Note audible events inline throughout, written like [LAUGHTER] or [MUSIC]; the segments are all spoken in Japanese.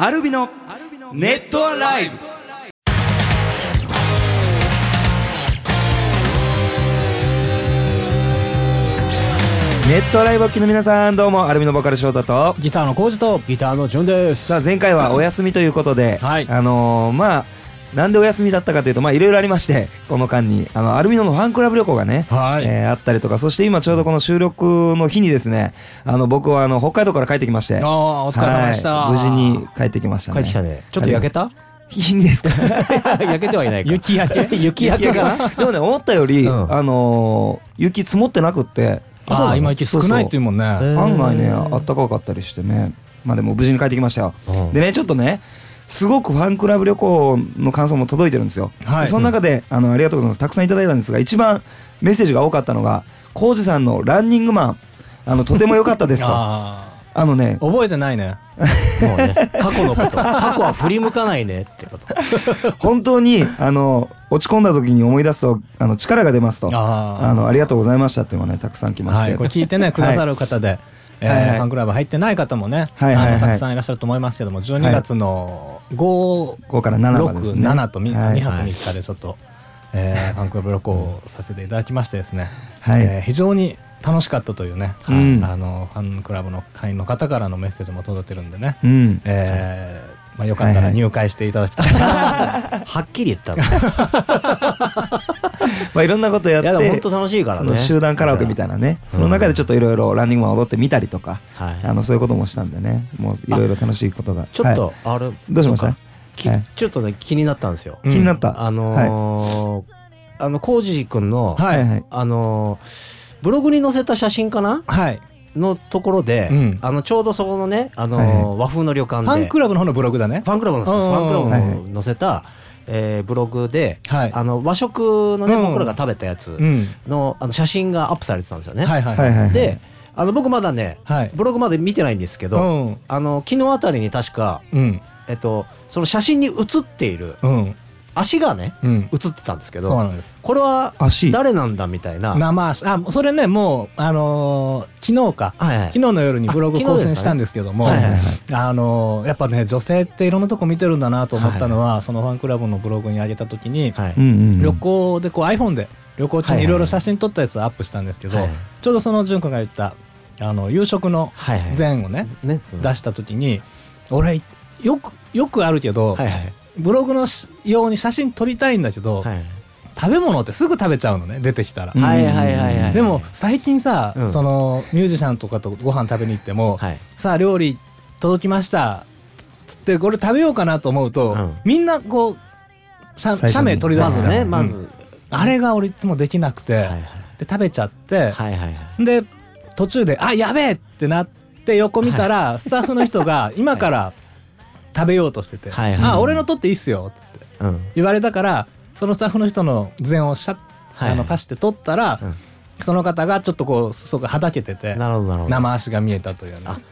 アルビのネットアライブ。ネットアライブお聞きの皆さんどうもアルビのボーカル翔太と。ギターのコウジと。ギターのジュンです。さあ前回はお休みということで、はい。あのーまあなんでお休みだったかというとまあいろいろありましてこの間にあのアルビノのファンクラブ旅行がね、はい。えーあったりとかそして今ちょうどこの収録の日にですねあの僕はあの北海道から帰ってきましてああお疲れ様でした、はい。無事に帰ってきましたね。帰ってきたね。ちょっと焼けた？いいんですか？[LAUGHS] 焼けてはいないか。雪焼け？[LAUGHS] 雪焼けかな？でもね思ったより、うん。あのー雪積もってなくってああ今雪少ないっていうもんね。そうそう。案外ねあったかかったりしてね。まあでも無事に帰ってきましたよ、うん。でねちょっとねすごくファンクラブ旅行の感想も届いてるんですよ、はい。でその中であのありがとうございます。たくさんいただいたんですが一番メッセージが多かったのが浩二さんのランニングマン。あのとても良かったですと [LAUGHS] ああのね。あ覚えてないね。もうね、[LAUGHS] 過去のこと。過去は振り向かないねってこと。[LAUGHS] 本当にあの落ち込んだ時に思い出すとあの力が出ますと。あのありがとうございましたっていうのがねたくさん来まして、はいこれ聞いてねくださる方で、はいファンクラブ入ってない方もね、はいはいはい。あのたくさんいらっしゃると思いますけども12月の5、5から7までですね7とみはい2泊3日でちょっと、えー [LAUGHS] ファンクラブ旅行をさせていただきましてですね、はい。えー非常に楽しかったというね、うん。あのファンクラブの会員の方からのメッセージも届いてるんでね、うん。えーまあ、よかったら入会していただきたい、[LAUGHS] はっきり言ったの。[LAUGHS] まあ、いろんなことやって本当楽しいからね。集団カラオケみたいなね、その中でちょっといろいろランニングマン踊ってみたりとか、はい。あのそういうこともしたんでね。もういろいろ楽しいことが。ちょっとはい、あれ、どうしました？ちょっとね、気になったんですよ。気になった、あのー、あの、コウジ君の、あのー、ブログに載せた写真かな？はい、のところでうん、あの、ちょうどそこのね、あのはいー、和風の旅館で。ファンク、ラブの方のブログだね。ファンクラブの、ファンクラブはいの載せた、えーブログで、はい。あの和食のね、うん。僕らが食べたやつうん。のあの写真がアップされてたんですよね。はいはいはいはいはい。であの僕まだね、はい。ブログまで見てないんですけど、うん。あの昨日あたりに確か、うん。えっと、その写真に写っているうん足がねうん。写ってたんですけどこれは足？誰なんだみたいな。生足。あそれねもうあのー昨日か。はいはい。昨日の夜にブログ更新したんですけども、はいはいはい。あのーやっぱね女性っていろんなとこ見てるんだなと思ったのは、そのファンクラブのブログに上げた時に、旅行でこう iPhone で旅行中にいろいろ写真撮ったやつをアップしたんですけど、はいちょうどその潤君が言ったあの夕食のはいはい。前をね、出した時に俺よくよくあるけど、はいはいブログのしように写真撮りたいんだけど、はい。食べ物ってすぐ食べちゃうのね出てきたら。うん。はいはいはいはいでも最近さ、うん。そのミュージシャンとかとご飯食べに行っても、はい。さあ料理届きました。つってこれ食べようかなと思うと、うん。みんなこう写写メ取り出ますずじゃん。ねまず、あれが俺いつもできなくて、はいはいで食べちゃって、はいはいはい。で途中で「あやべえ!」ってなって横見たら、スタッフの人が [LAUGHS] 今から食べようとしてて「はいはいあ俺の取っていいっすよ」ってうん。言われたからそのスタッフの人の図面をシャッ、はい。あのパシって取ったら、うん。その方がちょっとこう裾がはだけててなるほど生足が見えたというね。あなる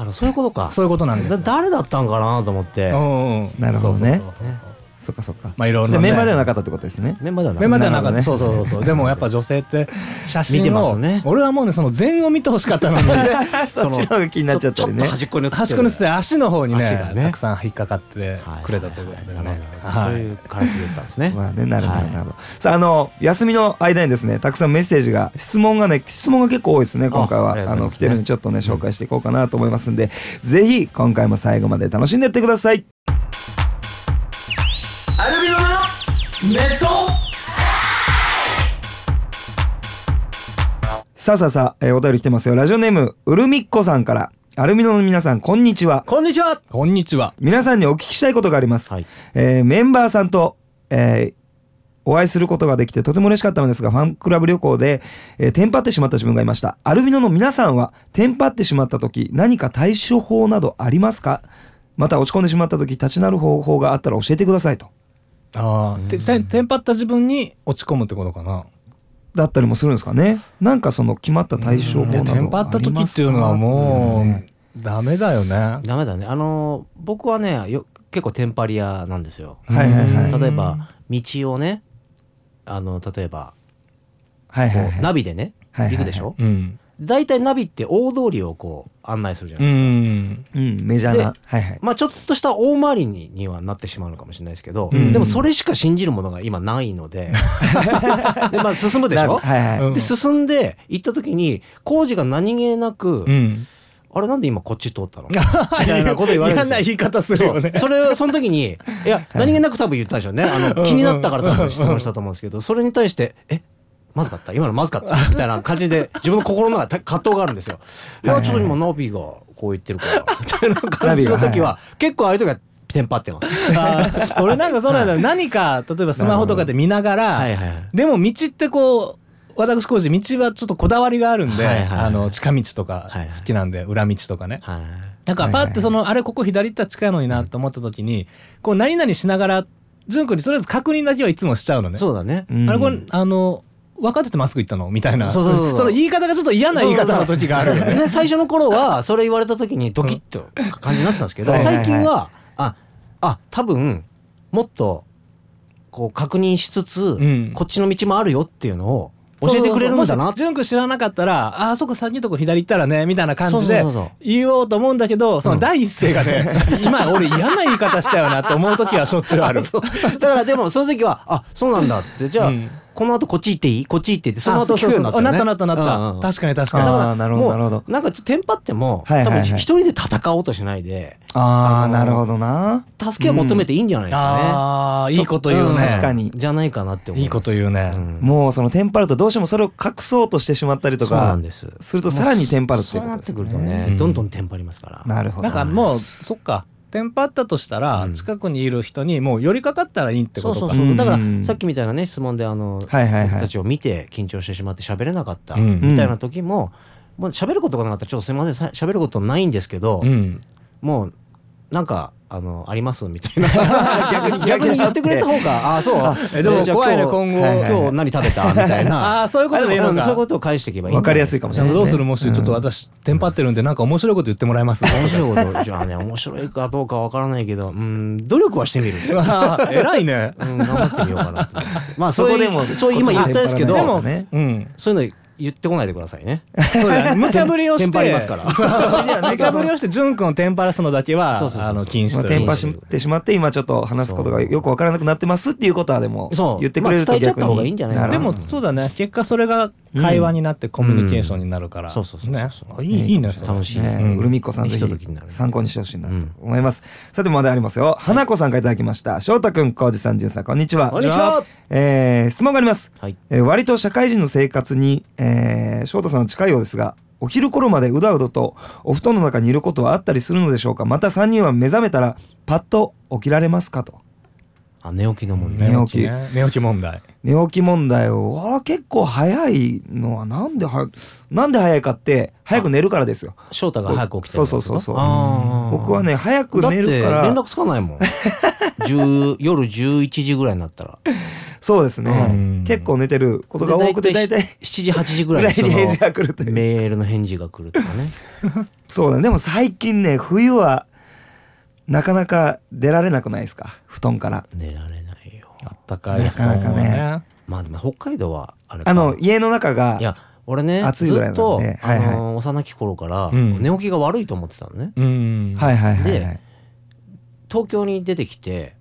ほどそういうことか。そういうことなんですだよ誰だったんかなと思って、うんうんなるほどね。そうそうそうそうそっかそっか。まあいろんなメンバーではなかったってことですね。メンバーではないメンバーではなかった、ね。そうそうそうそう。[LAUGHS] でもやっぱ女性って写真を見てますね。俺はもうねその全を見てほしかったのに。[LAUGHS] そっちの方が気になっちゃったりね。ちょっと端っこに端っこに足の方にね足がね。たくさん引っかかってくれたということではい。はい。ねはい。そうはいいうからくったんですね。まあね、なるほど、はい。なるほど。さあ、あの、休みの間にですね、たくさんメッセージが、質問がね、質問が結構多いですね、今回は。あの、来てるんで、ちょっとね、紹介していこうかなと思いますんで、ぜひ、今回も最後まで楽しんでいってください。ネットさあさあさあ、えーお便り来てますよ。ラジオネーム、うるみっこさんから、アルミノの皆さん、こんにちは。こんにちは。こんにちは皆さんにお聞きしたいことがあります。はい。えーメンバーさんと、えーお会いすることができてとても嬉しかったのですが、ファンクラブ旅行で、えーテンパってしまった自分がいました。アルビノの皆さんは、テンパってしまった時、何か対処法などありますか？また落ち込んでしまった時、立ち直る方法があったら教えてくださいと。ああテンパった自分に落ち込むってことかなだったりもするんですかね。なんかその決まった対処法などありますかテンパった時っていうのはもうダメだよねダメだね。あのー僕はねよ結構テンパリアなんですよ。はいはいはい。うん例えば道をねあの例えばはいはいはい。ナビでねはいはいはい行くでしょ？うん大体ナビって大通りをこう案内するじゃなういですか、ん。うんメジャーな。ではいはい。まあちょっとした大回りににはなってしまうのかもしれないですけど、うん。でもそれしか信じるものが今ないので [LAUGHS] で、まあ、進むでしょ、はいはい、うん。で進んで行った時に工事が何気なく、うん。あれなんで今こっち通ったの？[LAUGHS] みたいなこと言われるんですよ。嫌な言い方するよね。それその時にいや何気なく多分言ったんでしょうね。あの気になったから多分質問したと思うんですけどそれに対して「えまずかった。今のまずかった」みたいな感じで自分の心の中で葛藤があるんですよ。いやちょっと今ナビがこう言ってるから。[LAUGHS] みたいな感じの時は結構ああいう時はテンパってます。俺なんかそうなんだよ。何か例えばスマホとかで見ながらはいはいはい。でも道ってこう私工事道はちょっとこだわりがあるんで、はいはいはい。あの近道とか好きなんで、裏道とかね。はいだからパッてその、あれここ左行ったら近いのになと思った時にこう何々しながら淳君にとりあえず確認だけはいつもしちゃうのね。そうだね。うん。あれこれあの分かっててまっすぐ行ったの？みたいな。そうそうそうそう。[LAUGHS] の言い方がちょっと嫌な言い方の時があるよね。ね、最初の頃はそれ言われた時にドキッと感じになってたんですけど、最近はああ多分もっとこう確認しつつ、ん。こっちの道もあるよっていうのを教えてくれるんだな。もし淳君知らなかったら、ああ、そこ先のとこ左行ったらね、みたいな感じで言おうと思うんだけど、その第一声がね、[LAUGHS] 今俺嫌な言い方したよなと思う時はしょっちゅうある。[LAUGHS] だからでもその時はあそうなんだっつってじゃあ、うんこの後こっち行っていい？こっち行ってってそのあ後聞くようになったよね。なったなったなった、うんうん確かに確かに。だからなるほどなるほど。もうなんかちょっとテンパっても、はいはいはい。多分一人で戦おうとしないでああなるほどな。助けを求めていいんじゃないですかね、ああ、いいこと言ううん。ね。確かに。じゃないかなって思います。いいこと言うね。うん。もうそのテンパるとどうしてもそれを隠そうとしてしまったりとそうなかんです。するとさらにテンパるっていうことですそうなってくるとねね、どんどんテンパりますから。なるほど。なんかもう、そっか。テンパったとしたら、うん近くにいる人にもう寄りかかったらいいってことか。そうそうそうう。だからうんさっきみたいなね質問であの、はいはいはい僕たちを見て緊張してしまって喋れなかったうんみたいな時も、もう喋ることがなかったらちょっとすみませんさ喋ることないんですけど、うん。もうなんかあのありますみたいな。[LAUGHS] 逆に逆に言ってくれた方があそう。えでもじゃあ怖いね今日今後はいはい。今日何食べた？みたいな。ああ、そういうことでいいのか。うんそういうことを返していけばいいわかりやすいかもしれないどうするもしちょっと私テンパってるん。でなんか面白いこと言ってもらえます？面白いことじゃあね面白いかどうかわからないけどうん努力はしてみる。[LAUGHS] 偉いね。うん、頑張ってみようかなまあ、そこでもそういう今言ったんですけど、でも、うん。そういうの言ってこないでくださいね。そうだよ [LAUGHS] 無茶ぶりをして。テンパりますから。[LAUGHS] 無茶ぶりをして淳君をテンパらすのだけはそうそうそうあの禁止まあ、とテンパしてしまって今ちょっと話すことがよくわからなくなってますっていうことはでもそう。言ってくれるとまあ伝えちゃった方がいいんじゃないかなでもそうだね。結果それが会話になってコミュニケーションになるから、うん。そうそうそうねそう。あいいね。楽しい。ね、うるみっこさんぜひ参考にしてほしいなと思います、さてまだありますよ。花子さんからいただきました。翔太くん浩二さんじゅんさんこんにちは。こんにちは。えー質問があります、割と社会人の生活に、えー翔太さんは近いようですがお昼頃までうだうだとお布団の中にいることはあったりするのでしょうか？また3人は目覚めたらパッと起きられますかと。あ、寝起きの問題。寝起きね。寝起き問題寝起き問題をあー結構早いのはなんではなんで早いかって早く寝るからですよ。翔太が早く起きてるそうそうそうそう。僕はね早く寝るから。絡つかないもん。[LAUGHS] 10夜11時ぐらいになったら。そうですね。うん。結構寝てることが多くて大体7時8時ぐらいに [LAUGHS] 返事が来るという。メールの返事が来るとかね。そうだね。でも最近ね冬はなかなか出られなくないですか？布団から。寝られないよ。あったかいなかなかね。布団はまあでも北海道はあれか。あの家の中がいや俺ね暑いぐらいなんで。ずっと、はいはい。あの幼き頃から、うん。寝起きが悪いと思ってたのね。うん。はいはいはいはい。で東京に出てきて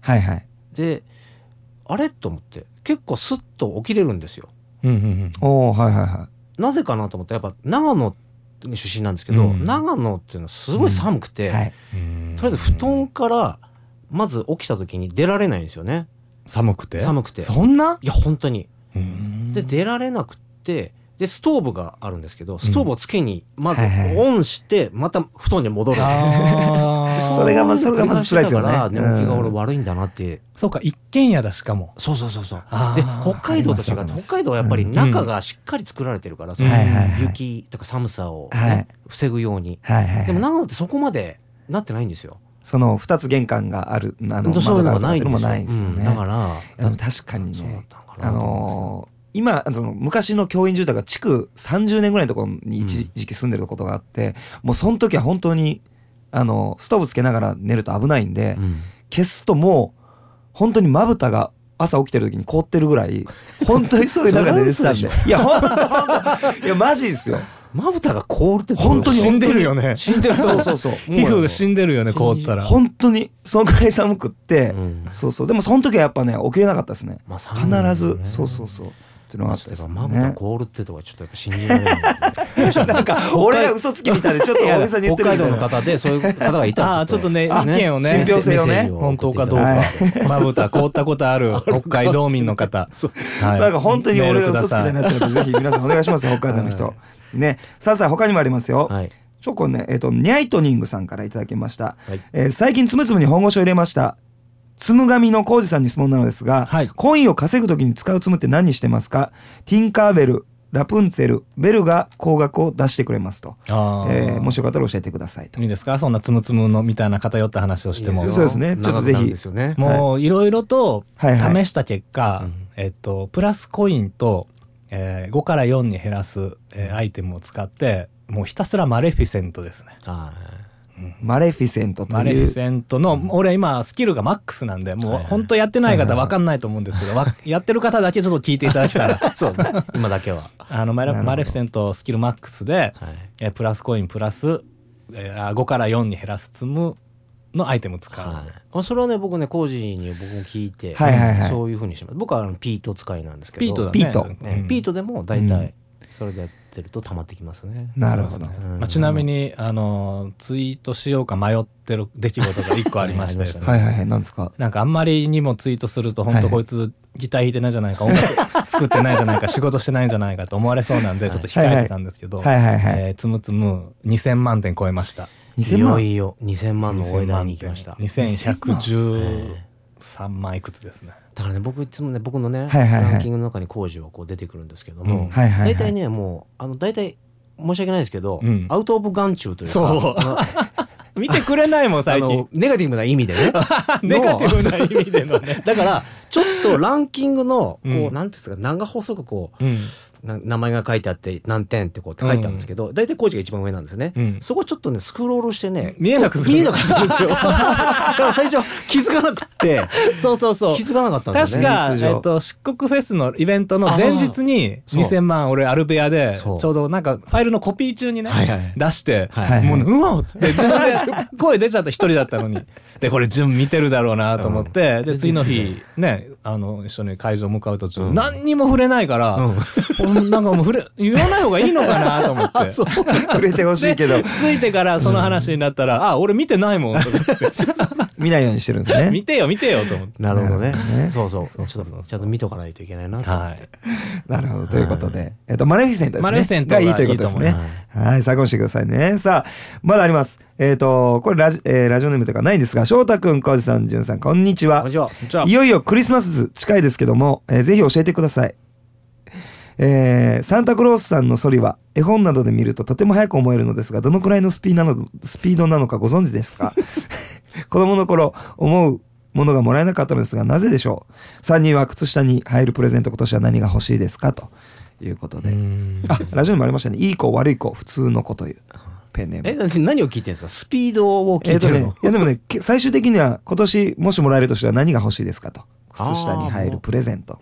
はいはい。であれ？と思って。結構スッと起きれるんですよ。うんうんおおはいはいはなぜかなと思ってやっぱ長野出身なんですけど、うん。長野っていうのはすごい寒くて、いはい。うん。とりあえず布団からまず起きた時に出られないんですよね寒くて？寒くて。そんな？いや本当に。うん。で出られなくってでストーブがあるんですけどストーブをつけにまずオンしてまた布団に戻る。んですそれがまそれがまず辛いですよね。寝起きが俺うん悪いんだなって、そうか一軒家だしかも。そうそうそうそう。で北海道と違って北海道はやっぱり中がしっかり作られてるから、その雪とか寒さを、ねはい。防ぐように。でも長野ってそこまでなってないんですよその二つ玄関があるあの窓があるいうのもないですよ。ね。うんだから確かにね。あのー今その昔の教員住宅が築30年ぐらいのところに一時期住んでることがあって、もうその時は本当にあのストーブつけながら寝ると危ないんで、うん。消すともう本当にまぶたが朝起きてる時に凍ってるぐらい本当にそういう中で寝てたんで。[LAUGHS] いや本当本当いやマジですよまぶたが凍るって本当に死んでるよね死んでる。そうそうそう。[LAUGHS] 皮膚が死んでるよね凍ったら。本当に。そのくらい寒くって、うん。そうそう。でもその時はやっぱね起きれなかったですね、まあね必ず。そうそうそう。っていうのがあったですよまぶたね凍るってとこちょっとやっぱ信じられない。[LAUGHS] なんか俺が嘘つきみたいでちょっと大げさに言って北るみたいな。海道の方でそういう方がいた [LAUGHS] ああちょっとねあ意見をね。信憑性をね。本当かどうはかまぶた凍ったことある北海道民の方。はい。なんか本当に俺が嘘つきになっちゃうので、ぜひ皆さんお願いします、北海道の人。ね。さあさあ、他にもありますよ。はい。ちょこね、えっ、と、ニャイトニングさんからいただきました。はい。えー最近つむつむに本腰を入れました。つむ紙のコウジさんに質問なのですが、はい。コインを稼ぐときに使うつむって何にしてますか？ティンカーベル、ラプンツェル、ベルが高額を出してくれますと。あー。えーもしよかったら教えてくださいと。いいですか？そんなつむつむのみたいな偏った話をしても。いいよそうですね。ちょっとぜひ。ねもういろいろとはいはい。試した結果、うん。えっとプラスコインと、えー5から4に減らす、えーアイテムを使ってもうひたすらマレフィセントですね。はマレフィセントとマレフィいう。セントの、俺今スキルがマックスなんでもうはいはい。本当やってない方わかんないと思うんですけど、[LAUGHS] わやってる方だけちょっと聞いていただけたらい [LAUGHS] そうね。今だけは。あのマレマレフィセントスキルマックスで、はい。えープラスコインプラス、えーあ5から4に減らす積むのアイテム使う。はい。まあそれはね僕ね工事に僕も聞いてはいはいはい。そういうふうにしてます。僕はあのピート使いなんですけどピートだね。ピート。うん。ねピートでも大体それでやってると溜まってきますね。なるほど。うん。まあ、ちなみに、あのツイートしようか迷ってる出来事が [LAUGHS] 一個ありましてですね。はいはいはい、なんですか？なんかあんまりにもツイートすると本当こいつギター弾いてないんじゃないか音楽 [LAUGHS] 作ってないんじゃないか仕事してないんじゃないかと思われそうなんでちょっと控えてたんですけど、はいはいはい。えーつむつむ2000万点超えました。2000いよ万いよ。2000万の大台に行きました。2113万いくつですね。だからね僕いつもね僕のね、はいはいはい。ランキングの中に工事はこう出てくるんですけども、うん。はいはいはい。大体ねもうあの大体申し訳ないですけど、うん。アウト・オブ・眼中というか見てくれないもんあ最近。のネガティブな意味でね。[LAUGHS] ネガティブな意味でのね。[LAUGHS] だからちょっとランキングのこう、うん。なんていうんですか長細くこううん。な名前が書いてあって何点ってこうって書いてあるんですけど、大体工事が一番上なんですね、うん。そこちょっとねスクロールしてね見えなくする。見えなくしてるんですよ。[LAUGHS] だから最初気づかなくって。そうそうそう。気づかなかったんですよね確か、えっと、漆黒フェスのイベントの前日にそう。2000万俺アルベアでちょうどなんかファイルのコピー中にね、はいはい。出して、はいもううわっつって自分で声出ちゃった一人だったのに。でこれ順見てるだろうなと思って、で次の日ねあの一緒に会場向かう途中、うん何にも触れないから、うんなんかもう触れ [LAUGHS] 言わない方がいいのかなと思って。触れてほしいけどで、ついてからその話になったら、あ、俺見てないもんとか言って見ないようにしてるんですね。[LAUGHS] 見てよ見てよと思って。なるほどねなるほどねそうそうちょっとちゃんと見とかないといけないなと思って、はい。なるほど。ということで、えっと、マレフィセントですね。マレフィセントががいいということですねいいと思。はい、参考にしてくださいね。さあ、まだあります。えっと、これラジ、えーラジオネームとかないんですが、翔太くん、浩二さん、じゅんさん、こんにちは。こんに。ちは。いよいよクリスマス近いですけども、えーぜひ教えてください。えーサンタクロースさんのソリは絵本などで見るととても速く思えるのですがどのくらいのスピーなのスピードなのかご存知ですか？[LAUGHS] 子供の頃思うものがもらえなかったのですがなぜでしょう？3人は靴下に入るプレゼント今年は何が欲しいですか？ということで。うん。あラジオにもありましたね。いい子悪い子普通の子というペンネーム。えな何を聞いてるんですか？スピードを聞いてるの、、いやでもね、け最終的には今年もしもらえるとしたら何が欲しいですかと。靴下に入るプレゼント。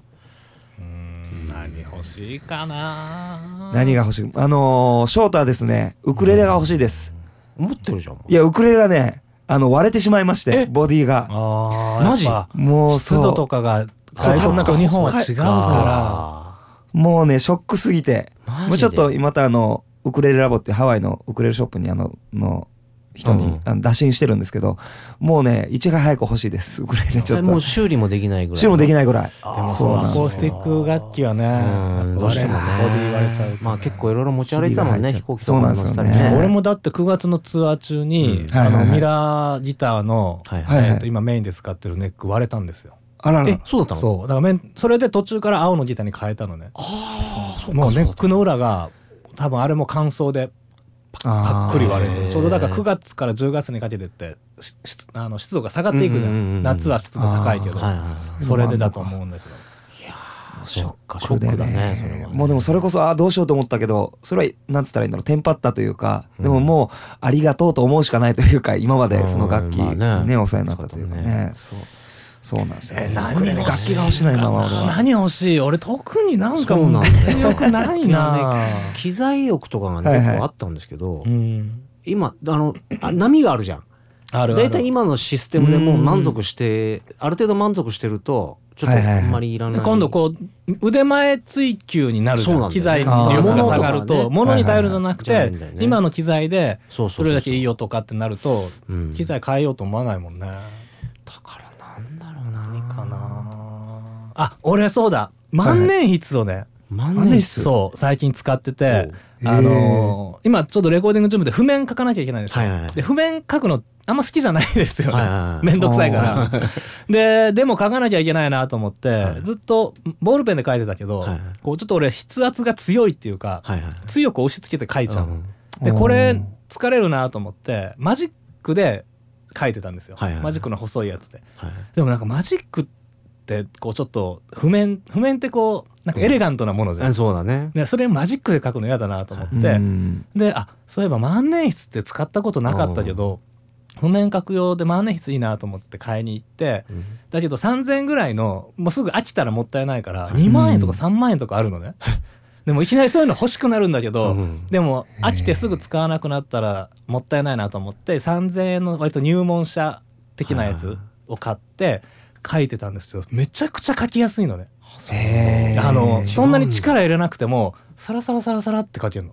うん何欲しいかな。何が欲しい？あのー、翔太はですね、ウクレレが欲しいです。持ってるじゃん。もういや、ウクレレがね、あの、割れてしまいまして、ボディが。あーマジやっぱもう湿度とそう。かがそう。外国と日本は違うそう。かあもうね、ショックすぎて。もうちょっと、またあの、ウクレレラボってハワイのウクレレショップにあの、の、人に、うん。あの打診してるんですけど、もうね、いちが早く欲しいです。ウクレレちょっと。ーもう修理もできないぐらい修理もできないぐらい。でもそそううアコースティック楽器はねうんどうしてもねボディ割れちゃうとねまあ結構いろいろ持ち歩いてたもんね飛行機とかに乗せたりそうなんですよね。俺もだって9月のツアー中に、うん。あはいはいはい。のミラーギターの、はいはいえーと今メインで使ってるネック割れたんですよ。あらら。えそうだったの？そう。だからメンそれで途中から青のギターに変えたのね。ああそうもうネックの裏が多分あれも乾燥でパックリ割れてちょうどだから9月から10月にかけてってあの湿度が下がっていくじゃうんうんうんうんん。夏は湿度高いけどはいはいはい。それでだと思うんだけど。ショックシショックだね。だね。それはね。もうでもそれこそあーどうしようと思ったけどそれはなんつったらいいんだろうテンパったというか、でももうありがとうと思うしかないというか今までその楽器うんまあね。ねお世話になったというかね。そうそうなんですよ。え何ウクレレ楽器が欲しいな今は俺は。何欲しい？俺特になんかそう強くないな。機材欲とかがねはいはい。結構あったんですけど、うん。今あのあ波があるじゃん。あるある。大体今のシステムでもう満足してある程度満足してるとちょっとあんまりいらない、で今度こう腕前追求になるじ機材の力が下がると物に頼るんじゃなくはいはいて今の機材でそれだけいいよとかってなるとうん。機材変えようと思わないもんねあ俺そうだ。万年筆をね。万年筆？そう最近使っててあのー今ちょっとレコーディング準備で譜面書かなきゃいけないんですよ。はいはいはい。で譜面書くのあんま好きじゃないですよはいはいはい。ねめんどくさいから。ででも書かなきゃいけないなと思って、はいずっとボールペンで書いてたけど、はいはい。こうちょっと俺筆圧が強いっていうか、はいはい強く押し付けて書いちゃうの、うん。でこれうん疲れるなと思ってマジックで書いてたんですよ、はいはいマジックの細いやつで。はいでもなんかマジックってこうちょっと譜面譜面ってこうなんかエレガントなものじゃん、あそうだね。でそれマジックで書くの嫌だなと思って、うん。であそういえば万年筆って使ったことなかったけど譜面書く用で万年筆いいなと思って買いに行ってうん。だけど3000円ぐらいのもうすぐ飽きたらもったいないから2万円とか3万円とかあるのね、[LAUGHS] でもいきなりそういうの欲しくなるんだけど、うん。でも飽きてすぐ使わなくなったらもったいないなと思って3000円の割と入門者的なやつを買って書いてたんですよ。めちゃくちゃ書きやすいのね。あのそんなに力入れなくてもサラサラサラサラって書けるの。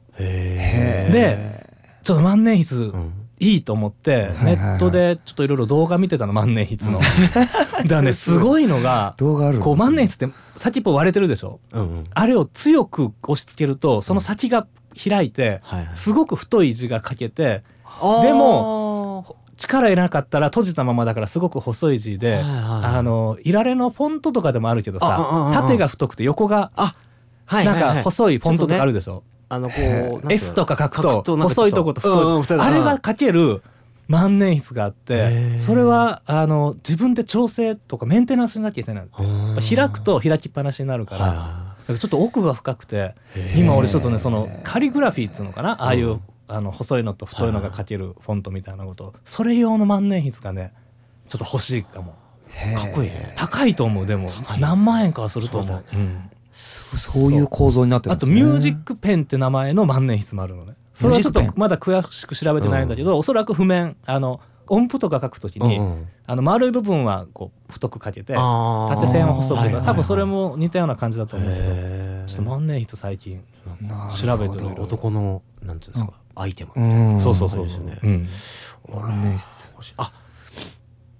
でちょっと万年筆いいと思ってネットでちょっといろいろ動画見てたの万年筆の。[LAUGHS] だねすごいのがこう万年筆って先っぽ割れてるでしょ？あれを強く押し付けるとその先が開いてすごく太い字が書けてでも力入れなかったら閉じたままだからすごく細い字ではいはいはい。あのいられのフォントとかでもあるけどさ縦が太くて横がなんか細いフォントとかあるでしょ？あのこへう S とか書くと細いとこと太い。あれが書ける万年筆があっへてー。それはあの自分で調整とかメンテナンスしなきゃいけない。開くと開きっぱなしになるからちょっと奥が深くて今俺ちょっとねそのカリグラフィーっていうのかな？ああいううんあの細いのと太いのが書けるフォントみたいなこと。それ用の万年筆がねちょっと欲しいかも。かっこいいね。高いと思うでも。何万円かはすると思う。そうんそうそういう構造になってるあとんですね。ミュージックペンって名前の万年筆もあるのね。それはちょっとまだ詳しく調べてないんだけど、おそらく譜面あの音符とか書くときに、うんうん。あの丸い部分はこう太く書けて縦線は細くはいはいはい多分それも似たような感じだと思うけど。ちょっと万年筆最近調べてる。男のなんていうんですかアイテム。うん。そうそうそうですねうん。万年筆あ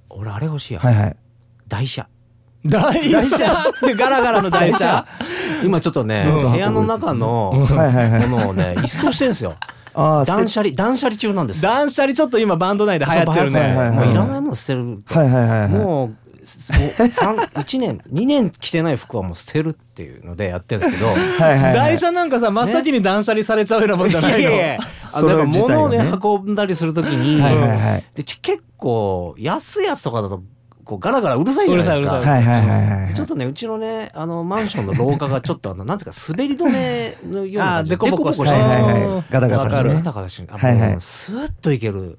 俺あれ欲しいや。はいはい。台車。台車？って [LAUGHS] ガラガラの台車。今ちょっとねうん。部屋の中のものをね一掃してるんですよ [LAUGHS] 断捨離断捨離中なんですよ。断捨離ちょっと今バンド内で流行ってるね、はいはいはいもういらないもの捨てるはいはいはいはい。もう1年2年着てない服はもう捨てるっていうのでやってるんですけど [LAUGHS] 台車なんかさ真っ先に断捨離されちゃうようなもんじゃないの、あのそれなんか物をね運んだりするときにはいはいはいでち結構安いやつとかだとこうガラガラうるさいじゃないですか。うるさいうるはいはいはいはいちょっとねうちのねあのマンションの廊下がちょっとあのなんていうか滑り止めのような感じあーデコボコしてるはいはいるはい。ガタガタわかるねガタガタしてる。あはいはい。スーッといける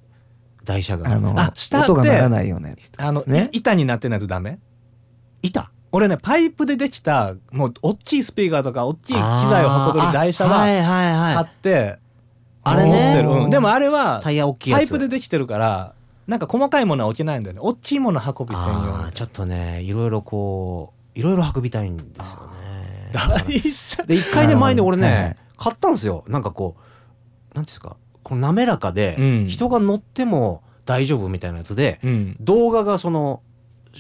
台車が。あのあ下って音が鳴らないようなやつあの、ねい板になってないとダメ？板。俺ねパイプでできたもう大きいスピーカーとか大きい機材を運べる台車はあーはいはい買はい。ってあれ持ってねる、うん。でもあれはタイヤ大きいやつ。パイプでできてるからなんか細かいものは置けないんだよね。大きいもの運び専用ちょっとねいろいろこういろいろ運びたいんですよね。台車で一回ね前に俺ね買ったんですよ。なんかこうなんていうんですかこの滑らかでうん。人が乗っても大丈夫みたいなやつでうん。動画がその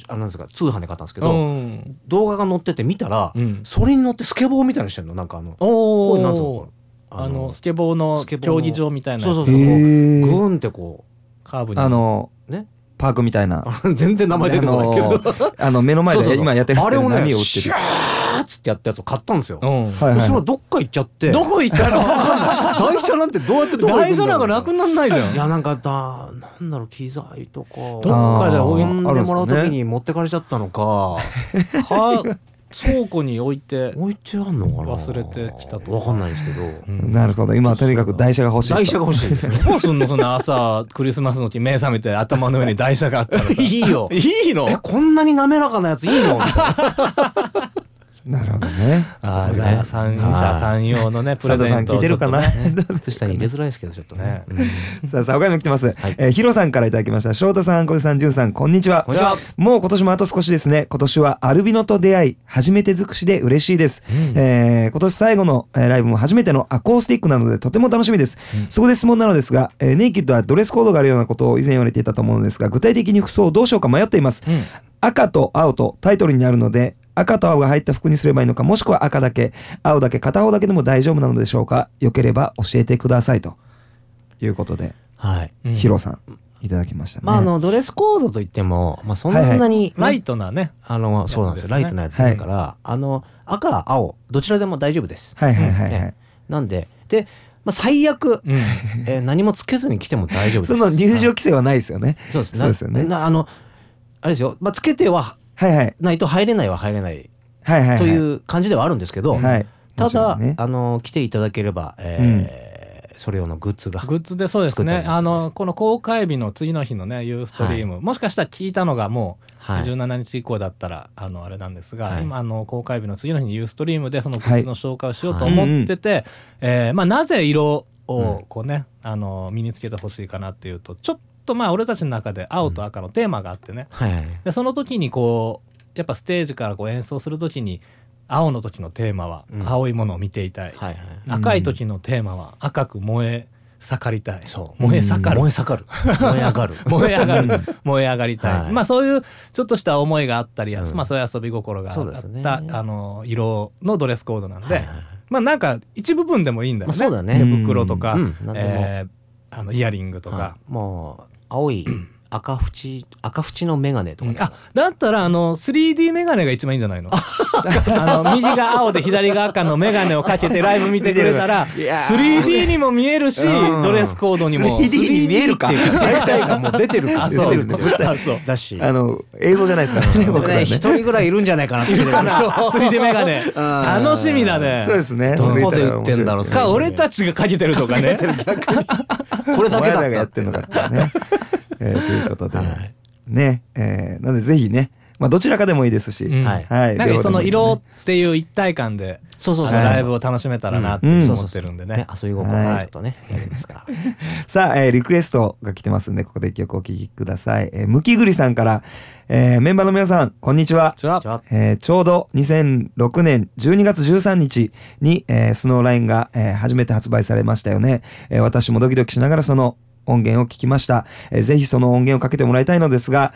あのなんですか通販で買ったんですけうどん。動画が載ってて見たらうん。それに乗ってスケボーみたいにしてんのなんかあのおこれなんつうのあのスケボーのスケボーの競技場みたいなそうそうそうグーンってこカーブに。あのうねパークみたいな。あ [LAUGHS] 全然名前出てこないけど。あのあの目の前で今やってる人あれをね波を打ってる？シューッつってやったやつを買ったんですよ。うん。はいはいそれはどっか行っちゃって。どこ行ったの？台車なんてどうやってどこ行くんだろう台車なんかなくなんないじゃん。いやなんかだなんだろう機材とか。どっかで置い呼んでもらう時に持ってかれちゃったのかか [LAUGHS] 倉庫に置いて置いてあんのかな？忘れてきたと。わかんないですけど。うん。なるほど。今はとにかく台車が欲しいと。台車が欲しいですね。どうすんの？そんな朝クリスマスの時目覚めて頭の上に台車があったらさ。[LAUGHS] いいよ。[LAUGHS] いいの？えこんなに滑らかなやついいの？みたいななるほどね。ああじゃあ三者三様のねプレゼント聞いてるかな？[LAUGHS] 下に入れづらいですけどちょっとね。ね。さあさあ他にも来てます、はい。えーヒロさんからいただきました。翔太さん小手さんじゅんさんこんにちは。こんにちは。もう今年もあと少しですね。今年はアルビノと出会い初めて尽くしで嬉しいです、えー今年最後の、えーライブも初めてのアコースティックなのでとても楽しみです、そこで質問なのですが、えーネイキッドはドレスコードがあるようなことを以前言われていたと思うのですが具体的に服装をどうしようか迷っています、うん。赤と青とタイトルにあるので赤と青が入った服にすればいいのかもしくは赤だけ青だけ片方だけでも大丈夫なのでしょうかよければ教えてくださいと。いうことで、はい。うん。ヒロさんいただきましたね。まああのドレスコードといってもまあそんなにねライトなね。あのそうなんですよ。ライトなやつですからあの赤青どちらでも大丈夫です。はいはいはいはい、ね。なんででまあ最悪うん。えー何もつけずに来ても大丈夫です。その入場規制はないですよね。そうです。ねそうですよね。なあのあれですよ。まあつけてははいはい。ないと入れないは入れない。はいはいはい。という感じではあるんですけど、はい。ただ、もちろんね。あの来ていただければ、えーそれ用のグッズがグッズでそうですね。作ってありますあのこの公開日の次の日のねユーストリーム、もしかしたら聞いたのがもうはい。17日以降だったらあのあれなんですが、はい。今あの公開日の次の日にユーストリームでそのグはいッズの紹介をしようと思ってて、えーまあ、なぜ色うん。をこうね、あの身につけてほしいかなっていうとちょっとまあ俺たちの中で青と赤のテーマがあってね、はい。はいでその時にこうやっぱステージからこう演奏する時に青の時のテーマはうん。青いものを見ていたい、はいはい。赤い時のテーマは赤く燃え盛りたい、そう。燃え盛る、燃え盛る。燃え上がる。[LAUGHS] 燃え上がる。燃え上がりたい、はい。まあそういうちょっとした思いがあったり、うん。まあそういう遊び心があっそうですね。た、あの色のドレスコードなんで、はいはいはい。まあなんか一部分でもいいんだよね,、まあそうだね。手袋とか、うん。えーあのイヤリングとか、はい。もう青い赤縁赤縁の眼鏡とか。うん。あだったらあの 3D メガネが一番いいんじゃないの？[LAUGHS] あの右が青で左が赤のメガネをかけてライブ見てくれたらいやー。3D にも見えるしうん。ドレスコードにも。3D に見えるかっていうか。大体がもう出てるか出てるねあそう。だし。あの、映像じゃないですからね、僕らね。ね。一人ぐらいいるんじゃないかなつけてる人 3D メガネ。楽しみだね。そうですね。どこで売ってんだろうか俺たちがかけてるとかね。これだけだっったてんのかっていうね。えーということで。はい、ね、えーなんでぜひね、まあどちらかでもいいですし、うん。はい。はい。なんかその色っていう一体感でそうそうそう。ライブを楽しめたらなってうん。思ってるんでね。ね遊び心はちょっとねやりますから。[LAUGHS] さあ、えーリクエストが来てますんで、ここで一曲お聴きください。えー、むきぐりさんから、えーメンバーの皆さん、こんにちは。じゃあじゃあえーちょうど2006年12月13日に、えースノーラインが、えー初めて発売されましたよね、えー私もドキドキしながらその音源を聞きました、えーぜひその音源をかけてもらいたいのですが、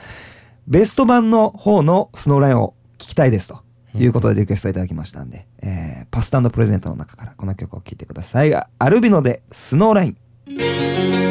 ベスト版の方のスノーラインを聞きたいですと。いうことでリクエストいただきましたんで、えーパスタンドプレゼントの中からこの曲を聴いてください。アルビノでスノーライン。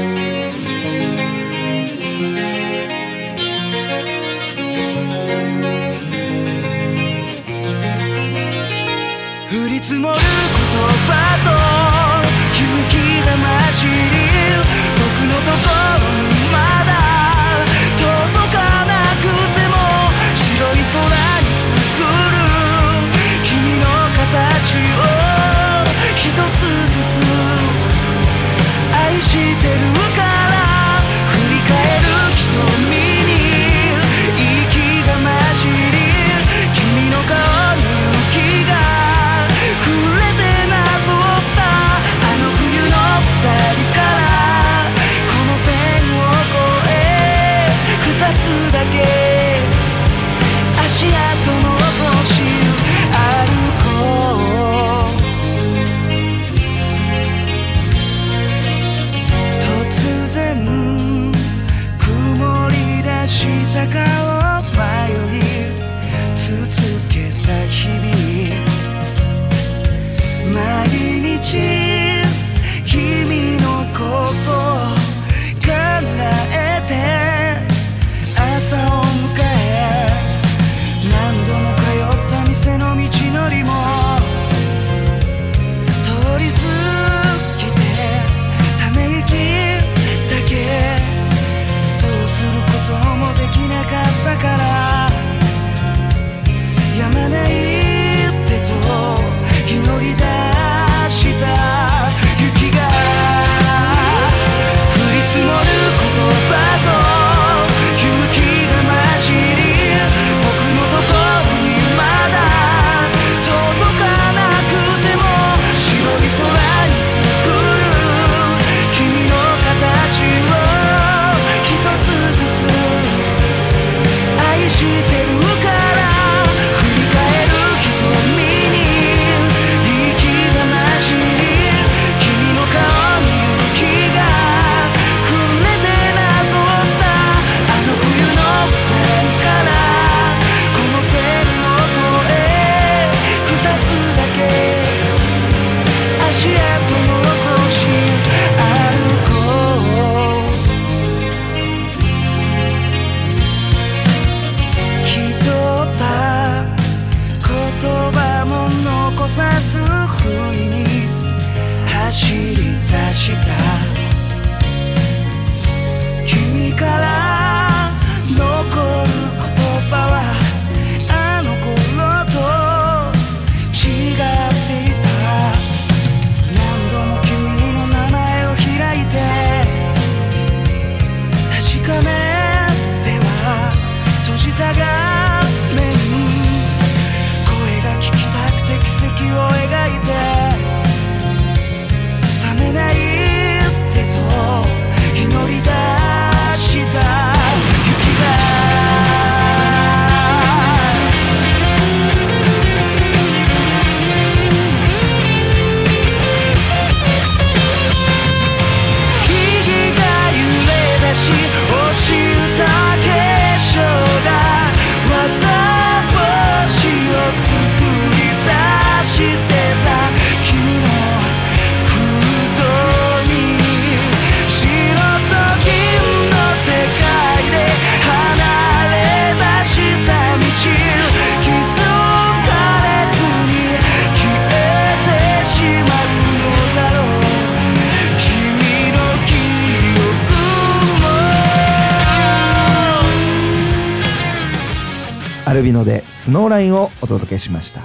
ルビノでスノーラインをお届けしました。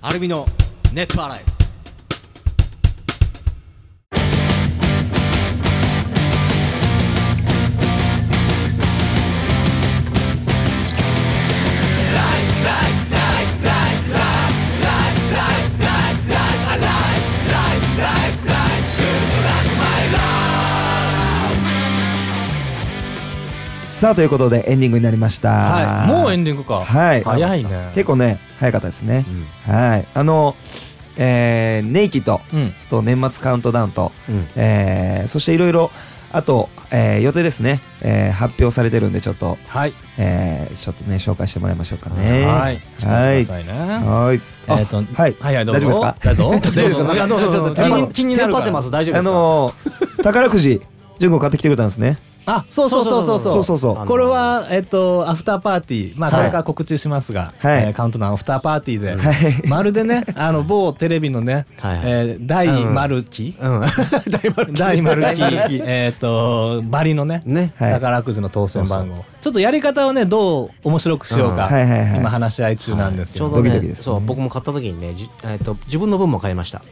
アルミのネット洗い。さあということでエンディングになりました。はい。もうエンディングか。はい。早いね。結構ね早かったですね、はい。あのえーネイキッドうん。と年末カウントダウンと、うん。えーそしていろいろあと、えー予定ですね、えー発表されてるんでちょっと、はい。えーちょっとね紹介してもらいましょうかね。はい。はい。はい。あえっとはい。はい。はいどうぞ。大丈夫ですか？どうぞ。[LAUGHS] 大丈夫ですか？いやどうぞ。どうぞちょっと気に気になるから。テンパってます。大丈夫であすか？のー宝くじ [LAUGHS] 純子買ってきてくれたんですねあそうそうそうそう。そうそうそうこれは、えっと、アフターパーティー、まあ、はい。これから告知しますが、はい。えーカウントダウンアフターパーティーで、はい。まるでね、あの、某テレビのね、はいはい。えー大丸木、うん。[LAUGHS] 大丸大丸木、大丸木えっと、バリのね、ね。はい。宝くじの当選番号。ちょっとやり方をね、どう面白くしようか、うん。はいはいはい今話し合い中なんですけど。ちょうどねドキドキですね。そう僕も買った時にねじえっと自分の分も買いました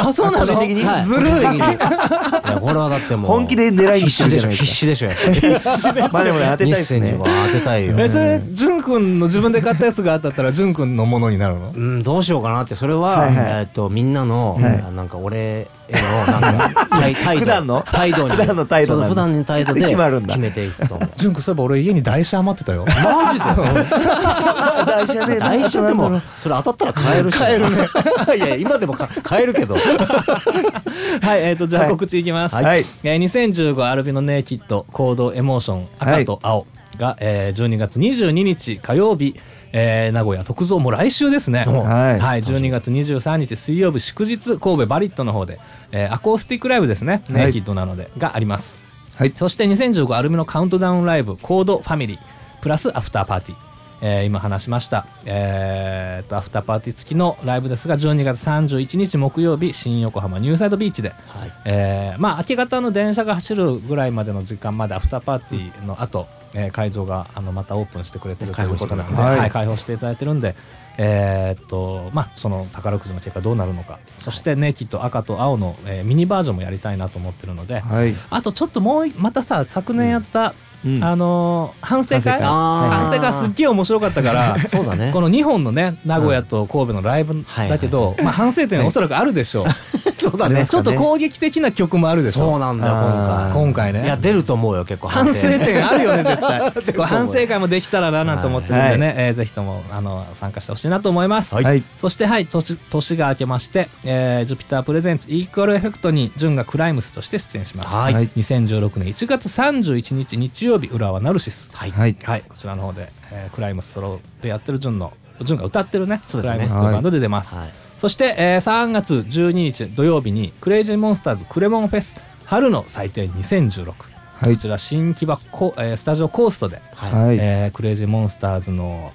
あ、そうなの？個人的に？はい。ずるい。いやこれはだってもう本気で狙いに必死でしょ必死でしょやっぱり。[LAUGHS] まあでもね当てたいですね。当てたいよえ、それ、じゅんくんの自分で買ったやつが当たったら、じゅんくんのものになるの？うんどうしようかなって。それは、はいはい。えっとみんなの、はい。あなんか俺へのなんか態態度普段の？態度に。普段の態度なんだ。そう普段の態度で決まるんだ。決めていくと思う。じゅんくん、そういえば俺家に台車余ってたよ。マジで？[LAUGHS] 大事ね来週でもそれ当たったら買えるし。買えるね。[LAUGHS] いや今でもか買えるけど。[LAUGHS] はい、えっ、と、じゃあ告知いきます。はい。えー2015アルビノネイキッドコードエモーション赤と青が、えー12月22日火曜日、えー名古屋特造もう来週ですね。はい。はい、12月23日水曜日祝日神戸バリットの方で、えーアコースティックライブですね、はい。ネイキッドなのでがあります。はい。そして2015アルミのカウントダウンライブコードファミリープラスアフターパーティー、えー今話しました、えー、とアフターパーティー付きのライブですが12月31日木曜日新横浜ニューサイドビーチで、えーまあ明け方の電車が走るぐらいまでの時間までアフターパーティーの後、えー会場があのまたオープンしてくれてるということなので、開放してくれてはい。はい。開放していただいてるんでえーっとまあその宝くじの結果どうなるのか。そしてネイキッド赤と青の、えーミニバージョンもやりたいなと思ってるので、はい。あとちょっともういまたさ昨年やった、うんあのー反省会？反省会。すっげえ面白かったから [LAUGHS] そうだね。この2本のね名古屋と神戸のライブだけど、まあ、反省点はおそらくあるでしょう、[LAUGHS] そうだね。ちょっと攻撃的な曲もあるでしょそうなんだよあー。今今回ね。回いや出ると思うよ結構。反省点あるよね絶対。[LAUGHS] 反省会もできたらななんて思ってるんでね、えーぜひともあの参加してほしいなと思います、そしてはい年年が明けまして、えージュピタープレゼンツイークアルエフェクトに潤がクライムスとして出演します、はい。はい2016年1月31日日曜日浦和ナルシス。はい。はい。はい。こちらの方で、えークライムスソロでやってる潤の潤が歌ってるね。そうですね。クライムスというバンドで出ます、はい。そして、えー3月12日土曜日にクレイジーモンスターズクレモンフェス春の祭典2016、はい。こちら新木場コ、えースタジオコーストで、はい。はいえークレイジーモンスターズの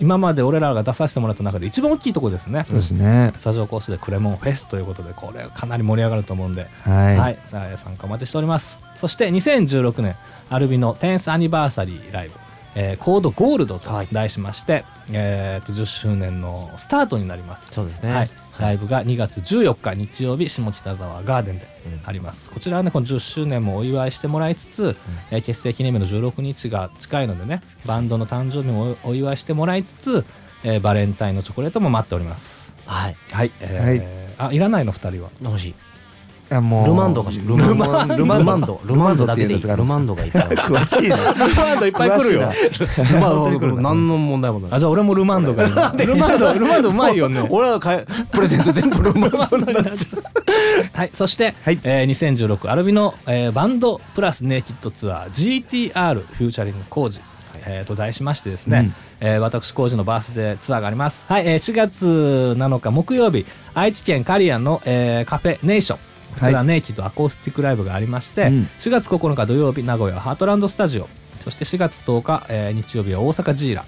今まで俺らが出させてもらった中で一番大きいところですね。そうですね。スタジオコーストでクレモンフェスということでこれかなり盛り上がると思うんで、はい、はい、さあ参加お待ちしております。そして2016年アルビの 10th アニバーサリーライブ、えーコードゴールドと題しまして、えーと10周年のスタートになります。そうですね。はい、ライブが2月14日日曜日下北沢ガーデンでうん。あります、こちらはねこの10周年もお祝いしてもらいつつ、えー結成記念日の16日が近いのでねバンドの誕生日もおお祝いしてもらいつつ、えーバレンタインのチョコレートも待っております。はい。はい、えーあいらないの？2人は。欲しいあもう。ルマンドが欲しい。ルマンド。ルマンドルマンドだけでいい。ルマンドがいいから詳しいなルマンドいっぱい来るよ。まあ本当に来るな何の問題もない。あじゃあ俺もルマンドがいい。[LAUGHS] なルマンドルマンドうまいよね。[LAUGHS] 俺らかえプレゼント全部ルマンドになっちゃう。[LAUGHS] はい、そして、はい。えー2016アルビの、えーバンドプラスネイキッドツアー GTR フューチャリング工事、えーと題しましてですね、うん。えー私工事のバースデーツアーがあります。はい、えー4月7日木曜日愛知県刈谷の、えーカフェネーションこちら、はネイキッドアコースティックライブがありまして、うん。4月9日土曜日名古屋ハートランドスタジオ。そして4月10日、えー日曜日は大阪ジーラ。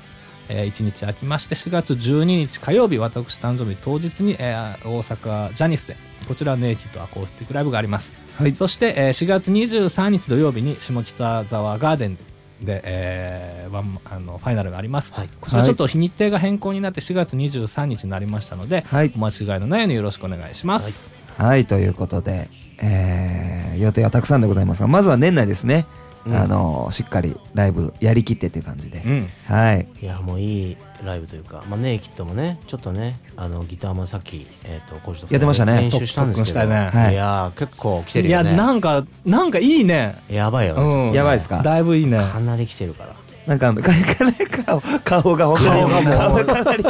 えー、1日空きまして4月12日火曜日私誕生日当日に、えー大阪ジャニスでこちらネイキッドアコースティックライブがあります、はい。そして、えー4月23日土曜日に下北沢ガーデンで、えーワンあのファイナルがあります、はい。こちらちょっと日に程が変更になって4月23日になりましたので、はい。お間違いのないようによろしくお願いします、はいということで、えー予定はたくさんでございますがまずは年内ですね、うん。あのしっかりライブやりきってっていう感じで、うん。はい。いやもういいライブというかまあネイキッドもねちょっとねあのギターもさっきえっとコーチとやってましたね。練習したんですけど。ね。はい。いやー結構来てるいやよねなんかなんかいいね、やばいよね。うん、やばいですか？だいぶいいね。かなり来てるからなんかか [LAUGHS] か顔顔が顔がもう。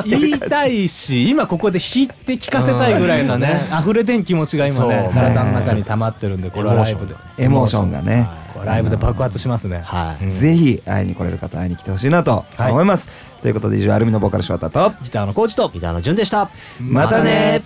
言いたいし今ここで弾いて聞かせたいぐらいのねうん溢れ出ん気持ちが今ね体の中に溜まってるんでこれはライブで。エモーションがね、ライブで爆発しますね。ぜひ会い。に来れる方会いに来てほしいなと思います、ということで以上アルミのボーカル翔太とギターのコーチと。ギターの順でした。またね